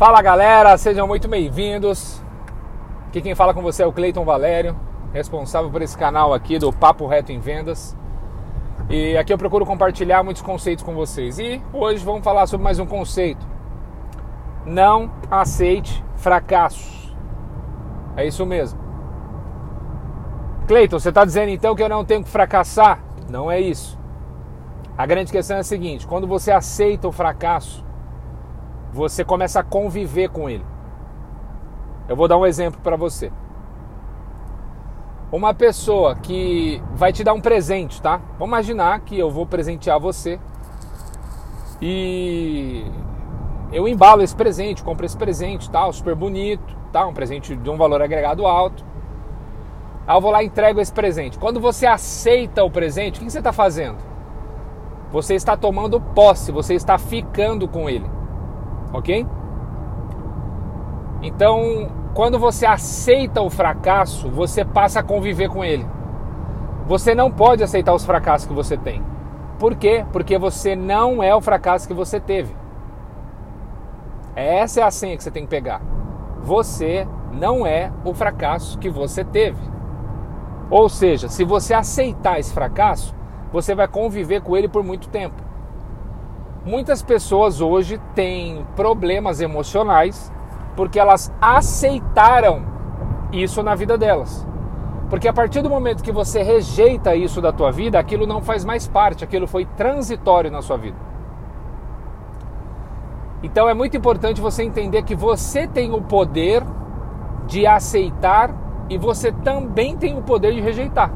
Fala galera, sejam muito bem-vindos. Aqui quem fala com você é o Cleiton Valério, responsável por esse canal aqui do Papo Reto em Vendas. E aqui eu procuro compartilhar muitos conceitos com vocês. E hoje vamos falar sobre mais um conceito. Não aceite fracassos. É isso mesmo. Cleiton, você está dizendo então que eu não tenho que fracassar? Não é isso. A grande questão é a seguinte: quando você aceita o fracasso, você começa a conviver com ele. Eu vou dar um exemplo para você. Uma pessoa que vai te dar um presente, tá? Vamos imaginar que eu vou presentear você e eu embalo esse presente, compro esse presente, tal, super bonito, tá? Um presente de um valor agregado alto. Aí eu vou lá e entrego esse presente. Quando você aceita o presente, o que você está fazendo? Você está tomando posse, você está ficando com ele ok? Então, quando você aceita o fracasso, você passa a conviver com ele. Você não pode aceitar os fracassos que você tem. Por quê? Porque você não é o fracasso que você teve. Essa é a senha que você tem que pegar. Você não é o fracasso que você teve. Ou seja, se você aceitar esse fracasso, você vai conviver com ele por muito tempo. Muitas pessoas hoje têm problemas emocionais porque elas aceitaram isso na vida delas. Porque a partir do momento que você rejeita isso da tua vida, aquilo não faz mais parte, aquilo foi transitório na sua vida. Então é muito importante você entender que você tem o poder de aceitar e você também tem o poder de rejeitar.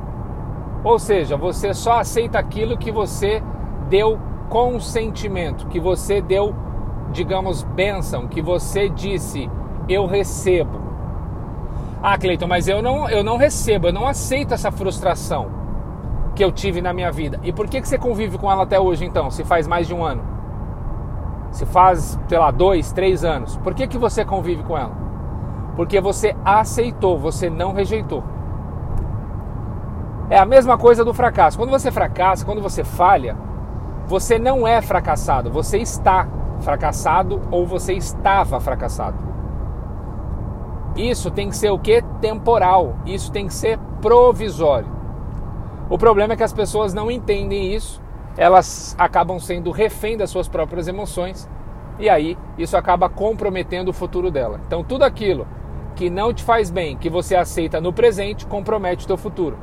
Ou seja, você só aceita aquilo que você deu consentimento, que você deu, digamos, bênção, que você disse, eu recebo. Ah, Cleiton, mas eu não, eu não recebo, eu não aceito essa frustração que eu tive na minha vida. E por que, que você convive com ela até hoje, então, se faz mais de um ano? Se faz, sei lá, dois, três anos. Por que, que você convive com ela? Porque você aceitou, você não rejeitou. É a mesma coisa do fracasso. Quando você fracassa, quando você falha, você não é fracassado, você está fracassado ou você estava fracassado. Isso tem que ser o que? Temporal. Isso tem que ser provisório. O problema é que as pessoas não entendem isso, elas acabam sendo refém das suas próprias emoções e aí isso acaba comprometendo o futuro dela. Então tudo aquilo que não te faz bem, que você aceita no presente, compromete o teu futuro.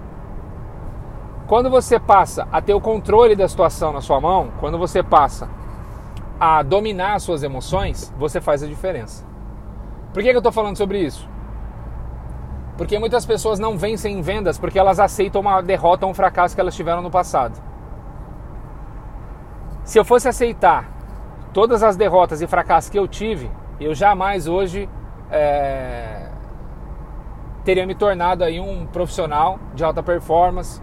Quando você passa a ter o controle da situação na sua mão, quando você passa a dominar as suas emoções, você faz a diferença. Por que, que eu estou falando sobre isso? Porque muitas pessoas não vencem em vendas porque elas aceitam uma derrota ou um fracasso que elas tiveram no passado. Se eu fosse aceitar todas as derrotas e fracassos que eu tive, eu jamais hoje é, teria me tornado aí um profissional de alta performance,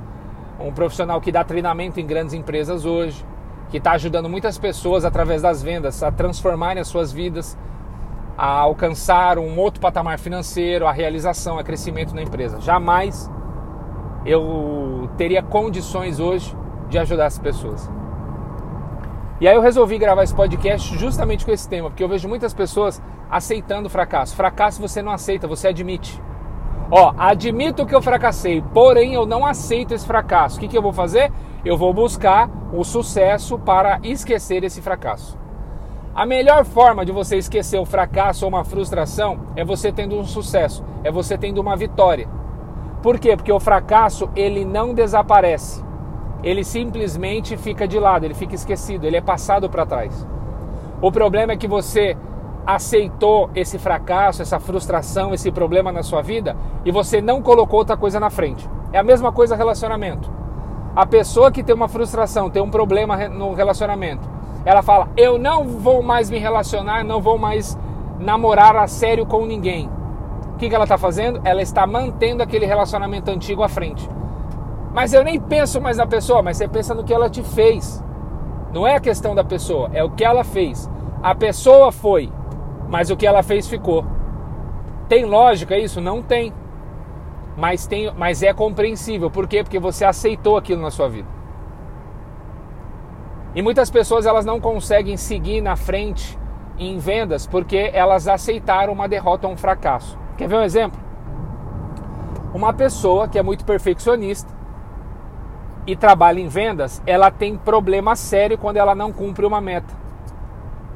um profissional que dá treinamento em grandes empresas hoje, que está ajudando muitas pessoas através das vendas a transformarem as suas vidas, a alcançar um outro patamar financeiro, a realização, a crescimento na empresa. Jamais eu teria condições hoje de ajudar as pessoas. E aí eu resolvi gravar esse podcast justamente com esse tema, porque eu vejo muitas pessoas aceitando fracasso. Fracasso você não aceita, você admite. Ó, admito que eu fracassei, porém eu não aceito esse fracasso. O que, que eu vou fazer? Eu vou buscar o sucesso para esquecer esse fracasso. A melhor forma de você esquecer o fracasso ou uma frustração é você tendo um sucesso, é você tendo uma vitória. Por quê? Porque o fracasso ele não desaparece. Ele simplesmente fica de lado, ele fica esquecido, ele é passado para trás. O problema é que você aceitou esse fracasso, essa frustração, esse problema na sua vida e você não colocou outra coisa na frente. É a mesma coisa relacionamento. A pessoa que tem uma frustração, tem um problema no relacionamento, ela fala: Eu não vou mais me relacionar, não vou mais namorar a sério com ninguém. O que, ela está fazendo? Ela está mantendo aquele relacionamento antigo à frente. Mas eu nem penso mais na pessoa, mas você pensa no que ela te fez. Não é a questão da pessoa, é o que ela fez. A pessoa foi, mas o que ela fez ficou. Tem lógica isso? Não tem. Mas, tem, mas é compreensível. Por quê? Porque você aceitou aquilo na sua vida. E muitas pessoas elas não conseguem seguir na frente em vendas porque elas aceitaram uma derrota ou um fracasso. Quer ver um exemplo? Uma pessoa que é muito perfeccionista e trabalha em vendas, ela tem problema sério quando ela não cumpre uma meta.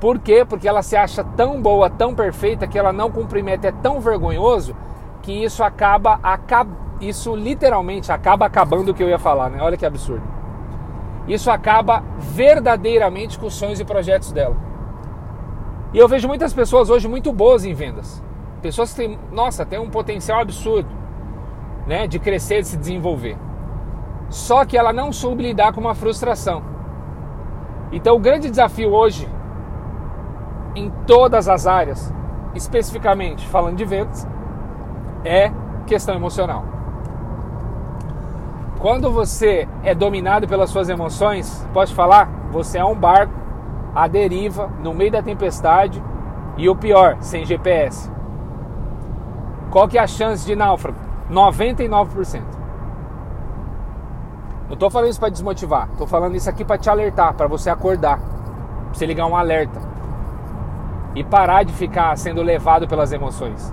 Por quê? Porque ela se acha tão boa, tão perfeita, que ela não cumpre meta é tão vergonhoso que isso acaba, acaba isso literalmente acaba acabando o que eu ia falar, né? Olha que absurdo. Isso acaba verdadeiramente com os sonhos e projetos dela. E eu vejo muitas pessoas hoje muito boas em vendas. Pessoas que têm, nossa, tem um potencial absurdo, né, de crescer, de se desenvolver. Só que ela não soube lidar com uma frustração. Então, o grande desafio hoje, em todas as áreas, especificamente falando de vendas, é questão emocional. Quando você é dominado pelas suas emoções, pode falar, você é um barco à deriva, no meio da tempestade e o pior, sem GPS. Qual que é a chance de náufrago? 99%. Não estou falando isso para desmotivar, estou falando isso aqui para te alertar, para você acordar, para você ligar um alerta e parar de ficar sendo levado pelas emoções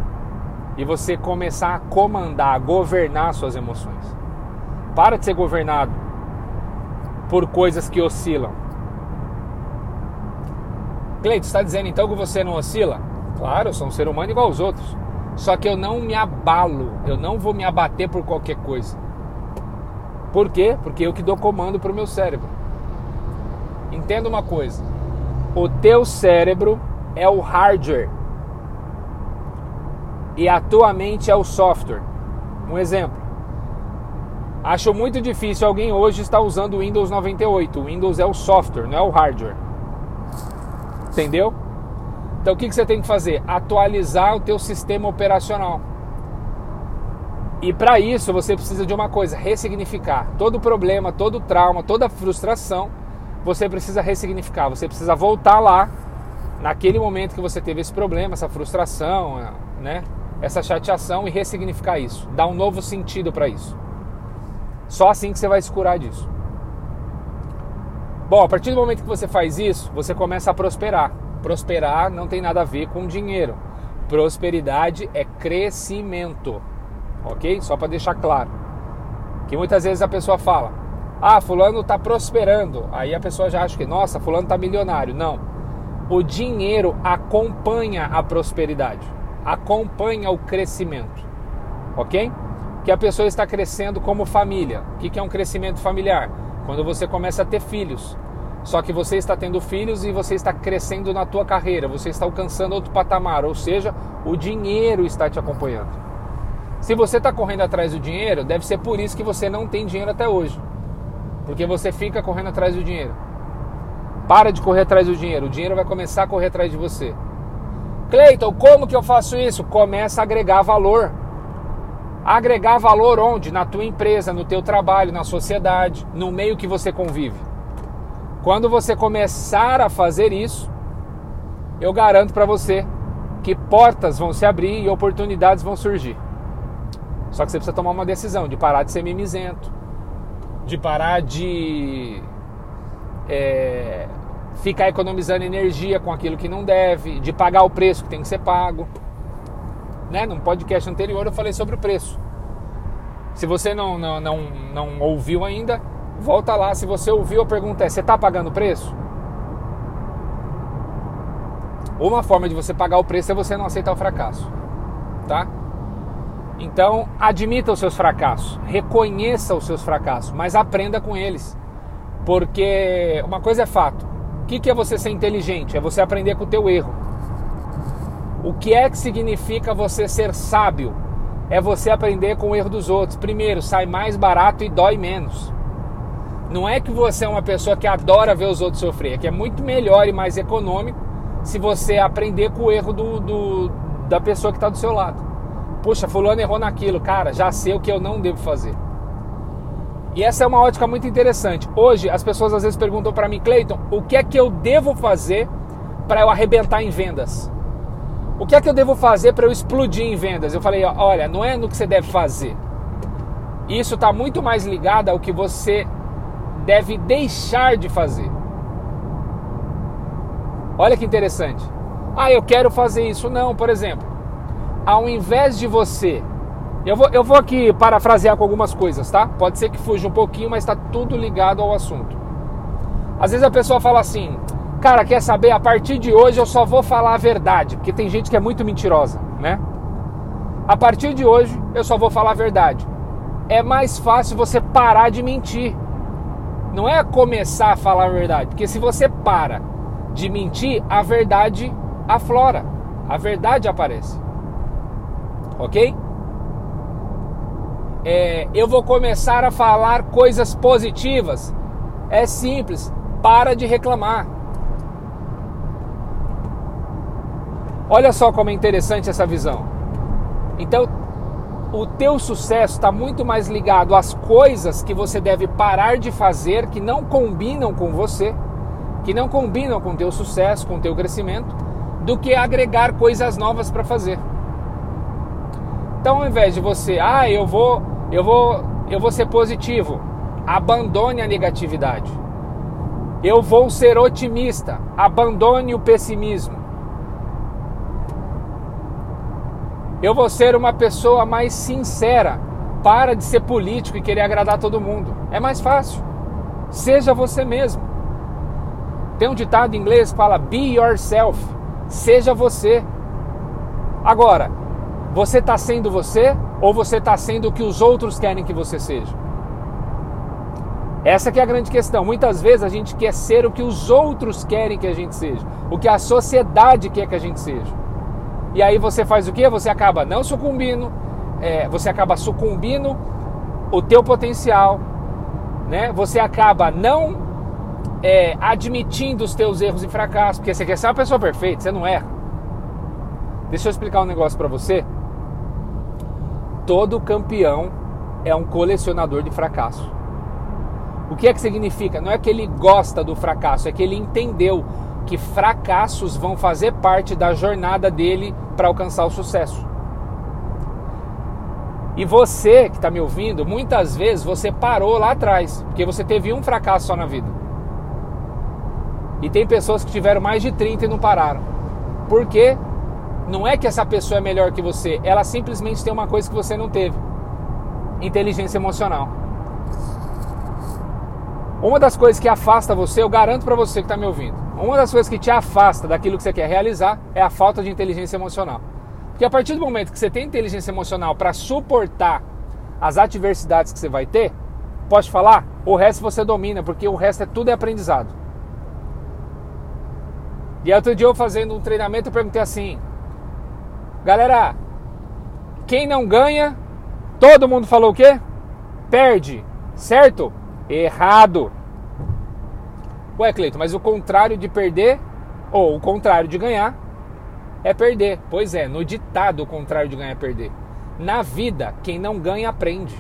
e você começar a comandar, a governar suas emoções. Para de ser governado por coisas que oscilam. Cleide, está dizendo então que você não oscila? Claro, eu sou um ser humano igual aos outros. Só que eu não me abalo, eu não vou me abater por qualquer coisa. Por quê? Porque eu que dou comando para o meu cérebro. Entenda uma coisa: o teu cérebro é o hardware e a tua mente é o software. Um exemplo: Acho muito difícil alguém hoje estar usando o Windows 98. O Windows é o software, não é o hardware. Entendeu? Então o que, você tem que fazer? Atualizar o teu sistema operacional. E para isso você precisa de uma coisa, ressignificar. Todo problema, todo trauma, toda frustração, você precisa ressignificar. Você precisa voltar lá, naquele momento que você teve esse problema, essa frustração, né? essa chateação e ressignificar isso. Dar um novo sentido para isso. Só assim que você vai se curar disso. Bom, a partir do momento que você faz isso, você começa a prosperar. Prosperar não tem nada a ver com dinheiro. Prosperidade é crescimento. Ok? Só para deixar claro. Que muitas vezes a pessoa fala: Ah, Fulano está prosperando. Aí a pessoa já acha que, nossa, Fulano está milionário. Não. O dinheiro acompanha a prosperidade, acompanha o crescimento. Ok? que a pessoa está crescendo como família. O que é um crescimento familiar? Quando você começa a ter filhos. Só que você está tendo filhos e você está crescendo na tua carreira, você está alcançando outro patamar, ou seja, o dinheiro está te acompanhando. Se você está correndo atrás do dinheiro, deve ser por isso que você não tem dinheiro até hoje. Porque você fica correndo atrás do dinheiro. Para de correr atrás do dinheiro, o dinheiro vai começar a correr atrás de você. Cleiton, como que eu faço isso? Começa a agregar valor agregar valor onde? Na tua empresa, no teu trabalho, na sociedade, no meio que você convive. Quando você começar a fazer isso, eu garanto para você que portas vão se abrir e oportunidades vão surgir. Só que você precisa tomar uma decisão de parar de ser mimizento, de parar de é, ficar economizando energia com aquilo que não deve, de pagar o preço que tem que ser pago né? Num podcast anterior eu falei sobre o preço. Se você não, não, não, não ouviu ainda, volta lá. Se você ouviu, a pergunta é: você está pagando o preço? Uma forma de você pagar o preço é você não aceitar o fracasso, tá? Então, admita os seus fracassos, reconheça os seus fracassos, mas aprenda com eles. Porque uma coisa é fato: o que é você ser inteligente? É você aprender com o teu erro. O que é que significa você ser sábio? É você aprender com o erro dos outros. Primeiro, sai mais barato e dói menos. Não é que você é uma pessoa que adora ver os outros sofrer, é que é muito melhor e mais econômico se você aprender com o erro do, do da pessoa que está do seu lado. Puxa, fulano errou naquilo, cara, já sei o que eu não devo fazer. E essa é uma ótica muito interessante. Hoje as pessoas às vezes perguntam para mim, Cleiton, o que é que eu devo fazer para eu arrebentar em vendas? O que é que eu devo fazer para eu explodir em vendas? Eu falei, olha, não é no que você deve fazer. Isso está muito mais ligado ao que você deve deixar de fazer. Olha que interessante. Ah, eu quero fazer isso. Não, por exemplo, ao invés de você. Eu vou, eu vou aqui parafrasear com algumas coisas, tá? Pode ser que fuja um pouquinho, mas está tudo ligado ao assunto. Às vezes a pessoa fala assim, cara, quer saber? A partir de hoje eu só vou falar a verdade, porque tem gente que é muito mentirosa, né? A partir de hoje eu só vou falar a verdade. É mais fácil você parar de mentir. Não é começar a falar a verdade, porque se você para de mentir, a verdade aflora, a verdade aparece. Ok? É, eu vou começar a falar coisas positivas. É simples, para de reclamar. Olha só como é interessante essa visão. Então, o teu sucesso está muito mais ligado às coisas que você deve parar de fazer que não combinam com você, que não combinam com o teu sucesso, com o teu crescimento, do que agregar coisas novas para fazer. Então, ao invés de você, ah, eu vou, eu vou, eu vou ser positivo, abandone a negatividade. Eu vou ser otimista, abandone o pessimismo. Eu vou ser uma pessoa mais sincera. Para de ser político e querer agradar todo mundo. É mais fácil. Seja você mesmo. Tem um ditado em inglês que fala be yourself. Seja você. Agora, você está sendo você ou você está sendo o que os outros querem que você seja? Essa que é a grande questão. Muitas vezes a gente quer ser o que os outros querem que a gente seja, o que a sociedade quer que a gente seja. E aí você faz o que? Você acaba não sucumbindo, é, você acaba sucumbindo o teu potencial, né? Você acaba não é, admitindo os teus erros e fracassos, porque você quer ser uma pessoa perfeita, você não erra. Deixa eu explicar um negócio para você. Todo campeão é um colecionador de fracasso. O que é que significa? Não é que ele gosta do fracasso, é que ele entendeu que fracassos vão fazer parte da jornada dele para alcançar o sucesso. E você que está me ouvindo, muitas vezes você parou lá atrás, porque você teve um fracasso só na vida. E tem pessoas que tiveram mais de 30 e não pararam. Por quê? Não é que essa pessoa é melhor que você, ela simplesmente tem uma coisa que você não teve: inteligência emocional. Uma das coisas que afasta você, eu garanto para você que está me ouvindo, uma das coisas que te afasta daquilo que você quer realizar é a falta de inteligência emocional. Porque a partir do momento que você tem inteligência emocional para suportar as adversidades que você vai ter, pode falar, o resto você domina, porque o resto é tudo é aprendizado. E outro dia eu fazendo um treinamento eu perguntei assim, galera, quem não ganha, todo mundo falou o quê? Perde, certo? Errado. Ué, Cleito, mas o contrário de perder, ou o contrário de ganhar, é perder. Pois é, no ditado o contrário de ganhar é perder. Na vida, quem não ganha aprende.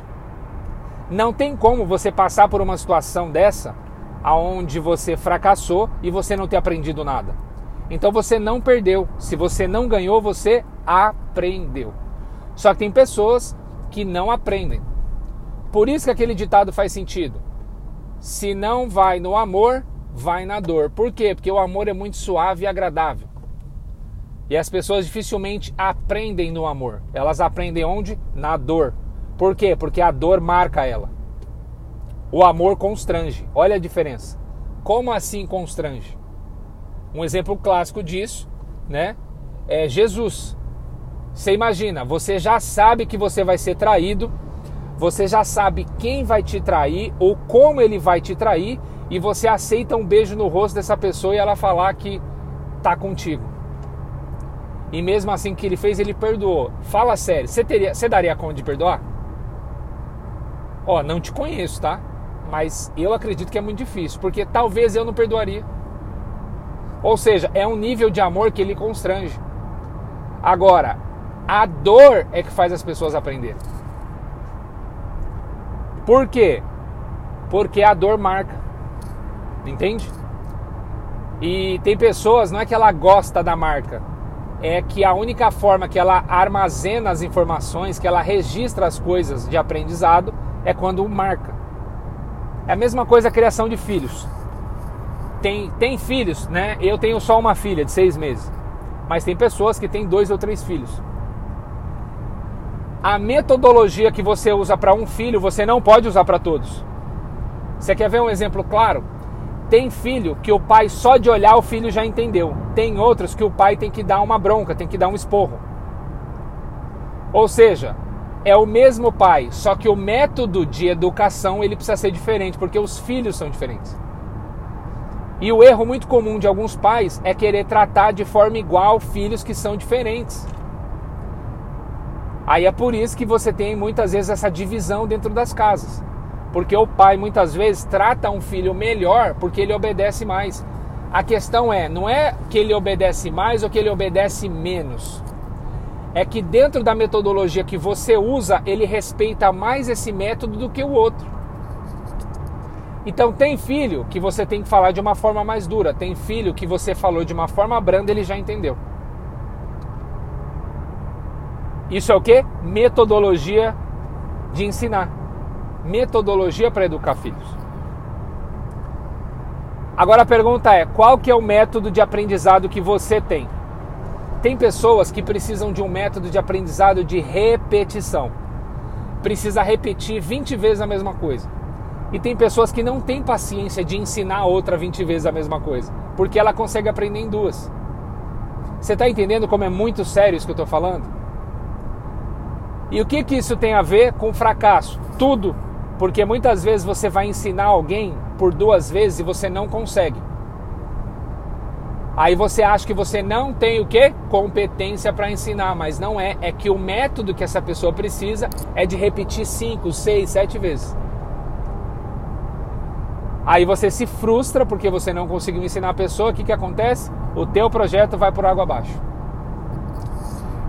Não tem como você passar por uma situação dessa aonde você fracassou e você não ter aprendido nada. Então você não perdeu. Se você não ganhou, você aprendeu. Só que tem pessoas que não aprendem. Por isso que aquele ditado faz sentido. Se não vai no amor, vai na dor. Por quê? Porque o amor é muito suave e agradável. E as pessoas dificilmente aprendem no amor. Elas aprendem onde? Na dor. Por quê? Porque a dor marca ela. O amor constrange. Olha a diferença. Como assim constrange? Um exemplo clássico disso, né? É Jesus. Você imagina, você já sabe que você vai ser traído, você já sabe quem vai te trair ou como ele vai te trair e você aceita um beijo no rosto dessa pessoa e ela falar que tá contigo. E mesmo assim que ele fez, ele perdoou. Fala sério, você teria, você daria conta de perdoar? Ó, não te conheço, tá? Mas eu acredito que é muito difícil, porque talvez eu não perdoaria. Ou seja, é um nível de amor que ele constrange. Agora, a dor é que faz as pessoas aprenderem. Por quê? Porque a dor marca. Entende? E tem pessoas, não é que ela gosta da marca, é que a única forma que ela armazena as informações, que ela registra as coisas de aprendizado, é quando marca. É a mesma coisa a criação de filhos. Tem, tem filhos, né? Eu tenho só uma filha de seis meses. Mas tem pessoas que têm dois ou três filhos. A metodologia que você usa para um filho, você não pode usar para todos. Você quer ver um exemplo claro? Tem filho que o pai só de olhar o filho já entendeu. Tem outros que o pai tem que dar uma bronca, tem que dar um esporro. Ou seja, é o mesmo pai, só que o método de educação ele precisa ser diferente, porque os filhos são diferentes. E o erro muito comum de alguns pais é querer tratar de forma igual filhos que são diferentes. Aí é por isso que você tem muitas vezes essa divisão dentro das casas. Porque o pai muitas vezes trata um filho melhor porque ele obedece mais. A questão é, não é que ele obedece mais ou que ele obedece menos. É que dentro da metodologia que você usa, ele respeita mais esse método do que o outro. Então tem filho que você tem que falar de uma forma mais dura, tem filho que você falou de uma forma branda, ele já entendeu. Isso é o que? Metodologia de ensinar. Metodologia para educar filhos. Agora a pergunta é: qual que é o método de aprendizado que você tem? Tem pessoas que precisam de um método de aprendizado de repetição. Precisa repetir 20 vezes a mesma coisa. E tem pessoas que não têm paciência de ensinar outra 20 vezes a mesma coisa, porque ela consegue aprender em duas. Você está entendendo como é muito sério isso que eu estou falando? E o que, que isso tem a ver com fracasso? Tudo. Porque muitas vezes você vai ensinar alguém por duas vezes e você não consegue. Aí você acha que você não tem o que? Competência para ensinar, mas não é. É que o método que essa pessoa precisa é de repetir cinco, seis, sete vezes. Aí você se frustra porque você não conseguiu ensinar a pessoa. O que, que acontece? O teu projeto vai por água abaixo.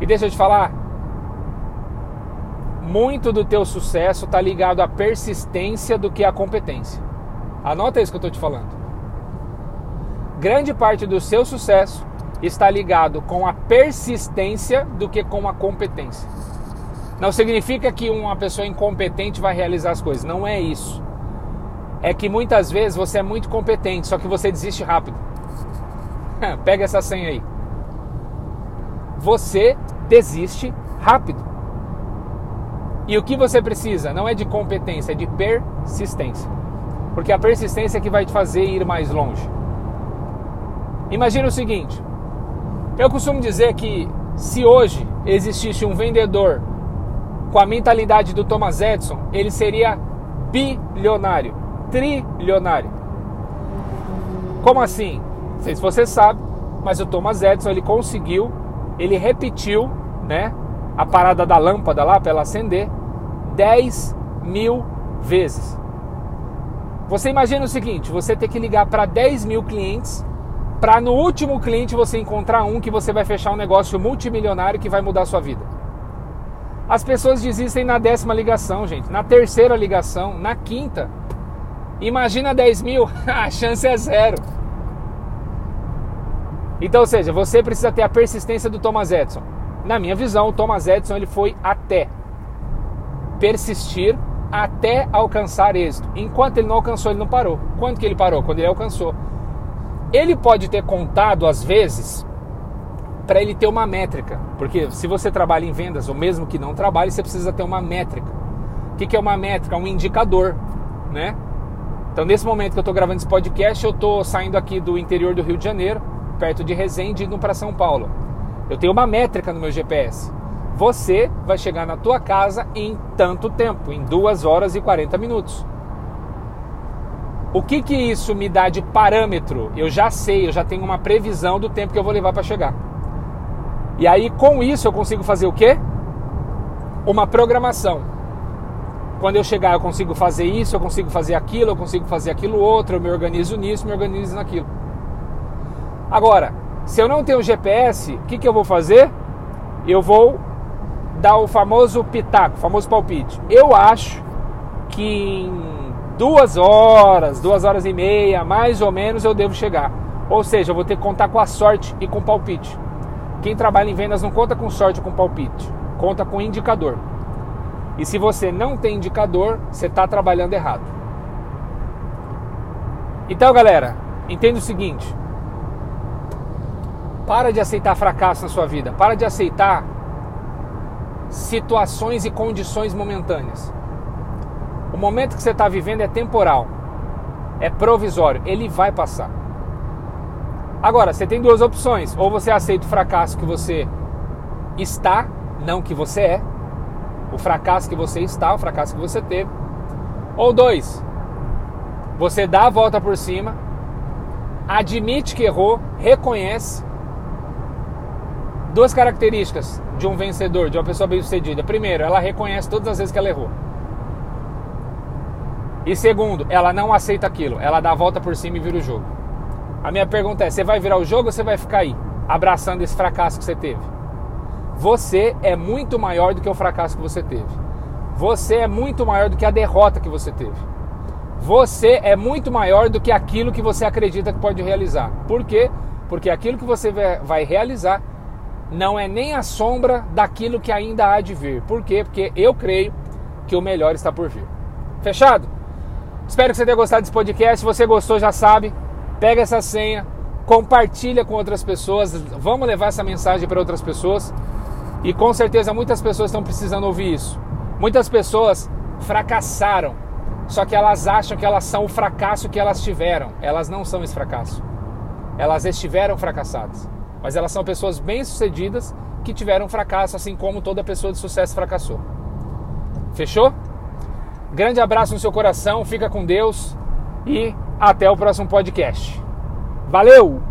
E deixa eu te falar, muito do teu sucesso está ligado à persistência do que à competência. Anota isso que eu estou te falando. Grande parte do seu sucesso está ligado com a persistência do que com a competência. Não significa que uma pessoa incompetente vai realizar as coisas. Não é isso. É que muitas vezes você é muito competente, só que você desiste rápido. Pega essa senha aí. Você desiste rápido. E o que você precisa não é de competência, é de persistência. Porque a persistência é que vai te fazer ir mais longe. Imagina o seguinte: eu costumo dizer que se hoje existisse um vendedor com a mentalidade do Thomas Edison, ele seria bilionário, trilionário. Como assim? Não sei se você sabe, mas o Thomas Edison ele conseguiu, ele repetiu, né, a parada da lâmpada lá para ela acender 10 mil vezes. Você imagina o seguinte: você tem que ligar para 10 mil clientes para no último cliente você encontrar um que você vai fechar um negócio multimilionário que vai mudar a sua vida. As pessoas desistem na décima ligação, gente, na terceira ligação, na quinta. Imagina 10 mil, a chance é zero. Então, ou seja, você precisa ter a persistência do Thomas Edison. Na minha visão, o Thomas Edison ele foi até persistir até alcançar êxito. Enquanto ele não alcançou, ele não parou. Quando que ele parou? Quando ele alcançou. Ele pode ter contado às vezes para ele ter uma métrica, porque se você trabalha em vendas, ou mesmo que não trabalhe, você precisa ter uma métrica. O que, que é uma métrica? Um indicador, né? Então, nesse momento que eu estou gravando esse podcast, eu estou saindo aqui do interior do Rio de Janeiro, perto de Resende, indo para São Paulo. Eu tenho uma métrica no meu GPS você vai chegar na tua casa em tanto tempo, em 2 horas e 40 minutos. O que que isso me dá de parâmetro? Eu já sei, eu já tenho uma previsão do tempo que eu vou levar para chegar. E aí com isso eu consigo fazer o quê? Uma programação. Quando eu chegar eu consigo fazer isso, eu consigo fazer aquilo, eu consigo fazer aquilo outro, eu me organizo nisso, me organizo naquilo. Agora, se eu não tenho GPS, o que, que eu vou fazer? Eu vou dar o famoso pitaco, o famoso palpite. Eu acho que em duas horas, duas horas e meia, mais ou menos, eu devo chegar. Ou seja, eu vou ter que contar com a sorte e com o palpite. Quem trabalha em vendas não conta com sorte ou com palpite, conta com indicador. E se você não tem indicador, você está trabalhando errado. Então, galera, entenda o seguinte: Para de aceitar fracasso na sua vida. Para de aceitar situações e condições momentâneas. O momento que você está vivendo é temporal, é provisório, ele vai passar. Agora, você tem duas opções: ou você aceita o fracasso que você está, não que você é, o fracasso que você está, o fracasso que você teve, ou dois, você dá a volta por cima, admite que errou, reconhece. Duas características de um vencedor, de uma pessoa bem-sucedida. Primeiro, ela reconhece todas as vezes que ela errou. E segundo, ela não aceita aquilo, ela dá a volta por cima e vira o jogo. A minha pergunta é: você vai virar o jogo ou você vai ficar aí, abraçando esse fracasso que você teve? Você é muito maior do que o fracasso que você teve. Você é muito maior do que a derrota que você teve. Você é muito maior do que aquilo que você acredita que pode realizar. Por quê? Porque aquilo que você vai realizar não é nem a sombra daquilo que ainda há de vir. Por quê? Porque eu creio que o melhor está por vir. Fechado? Espero que você tenha gostado desse podcast. Se você gostou, já sabe, pega essa senha, compartilha com outras pessoas. Vamos levar essa mensagem para outras pessoas. E com certeza muitas pessoas estão precisando ouvir isso. Muitas pessoas fracassaram, só que elas acham que elas são o fracasso que elas tiveram. Elas não são esse fracasso. Elas estiveram fracassadas. Mas elas são pessoas bem-sucedidas que tiveram fracasso, assim como toda pessoa de sucesso fracassou. Fechou? Grande abraço no seu coração, fica com Deus e até o próximo podcast. Valeu!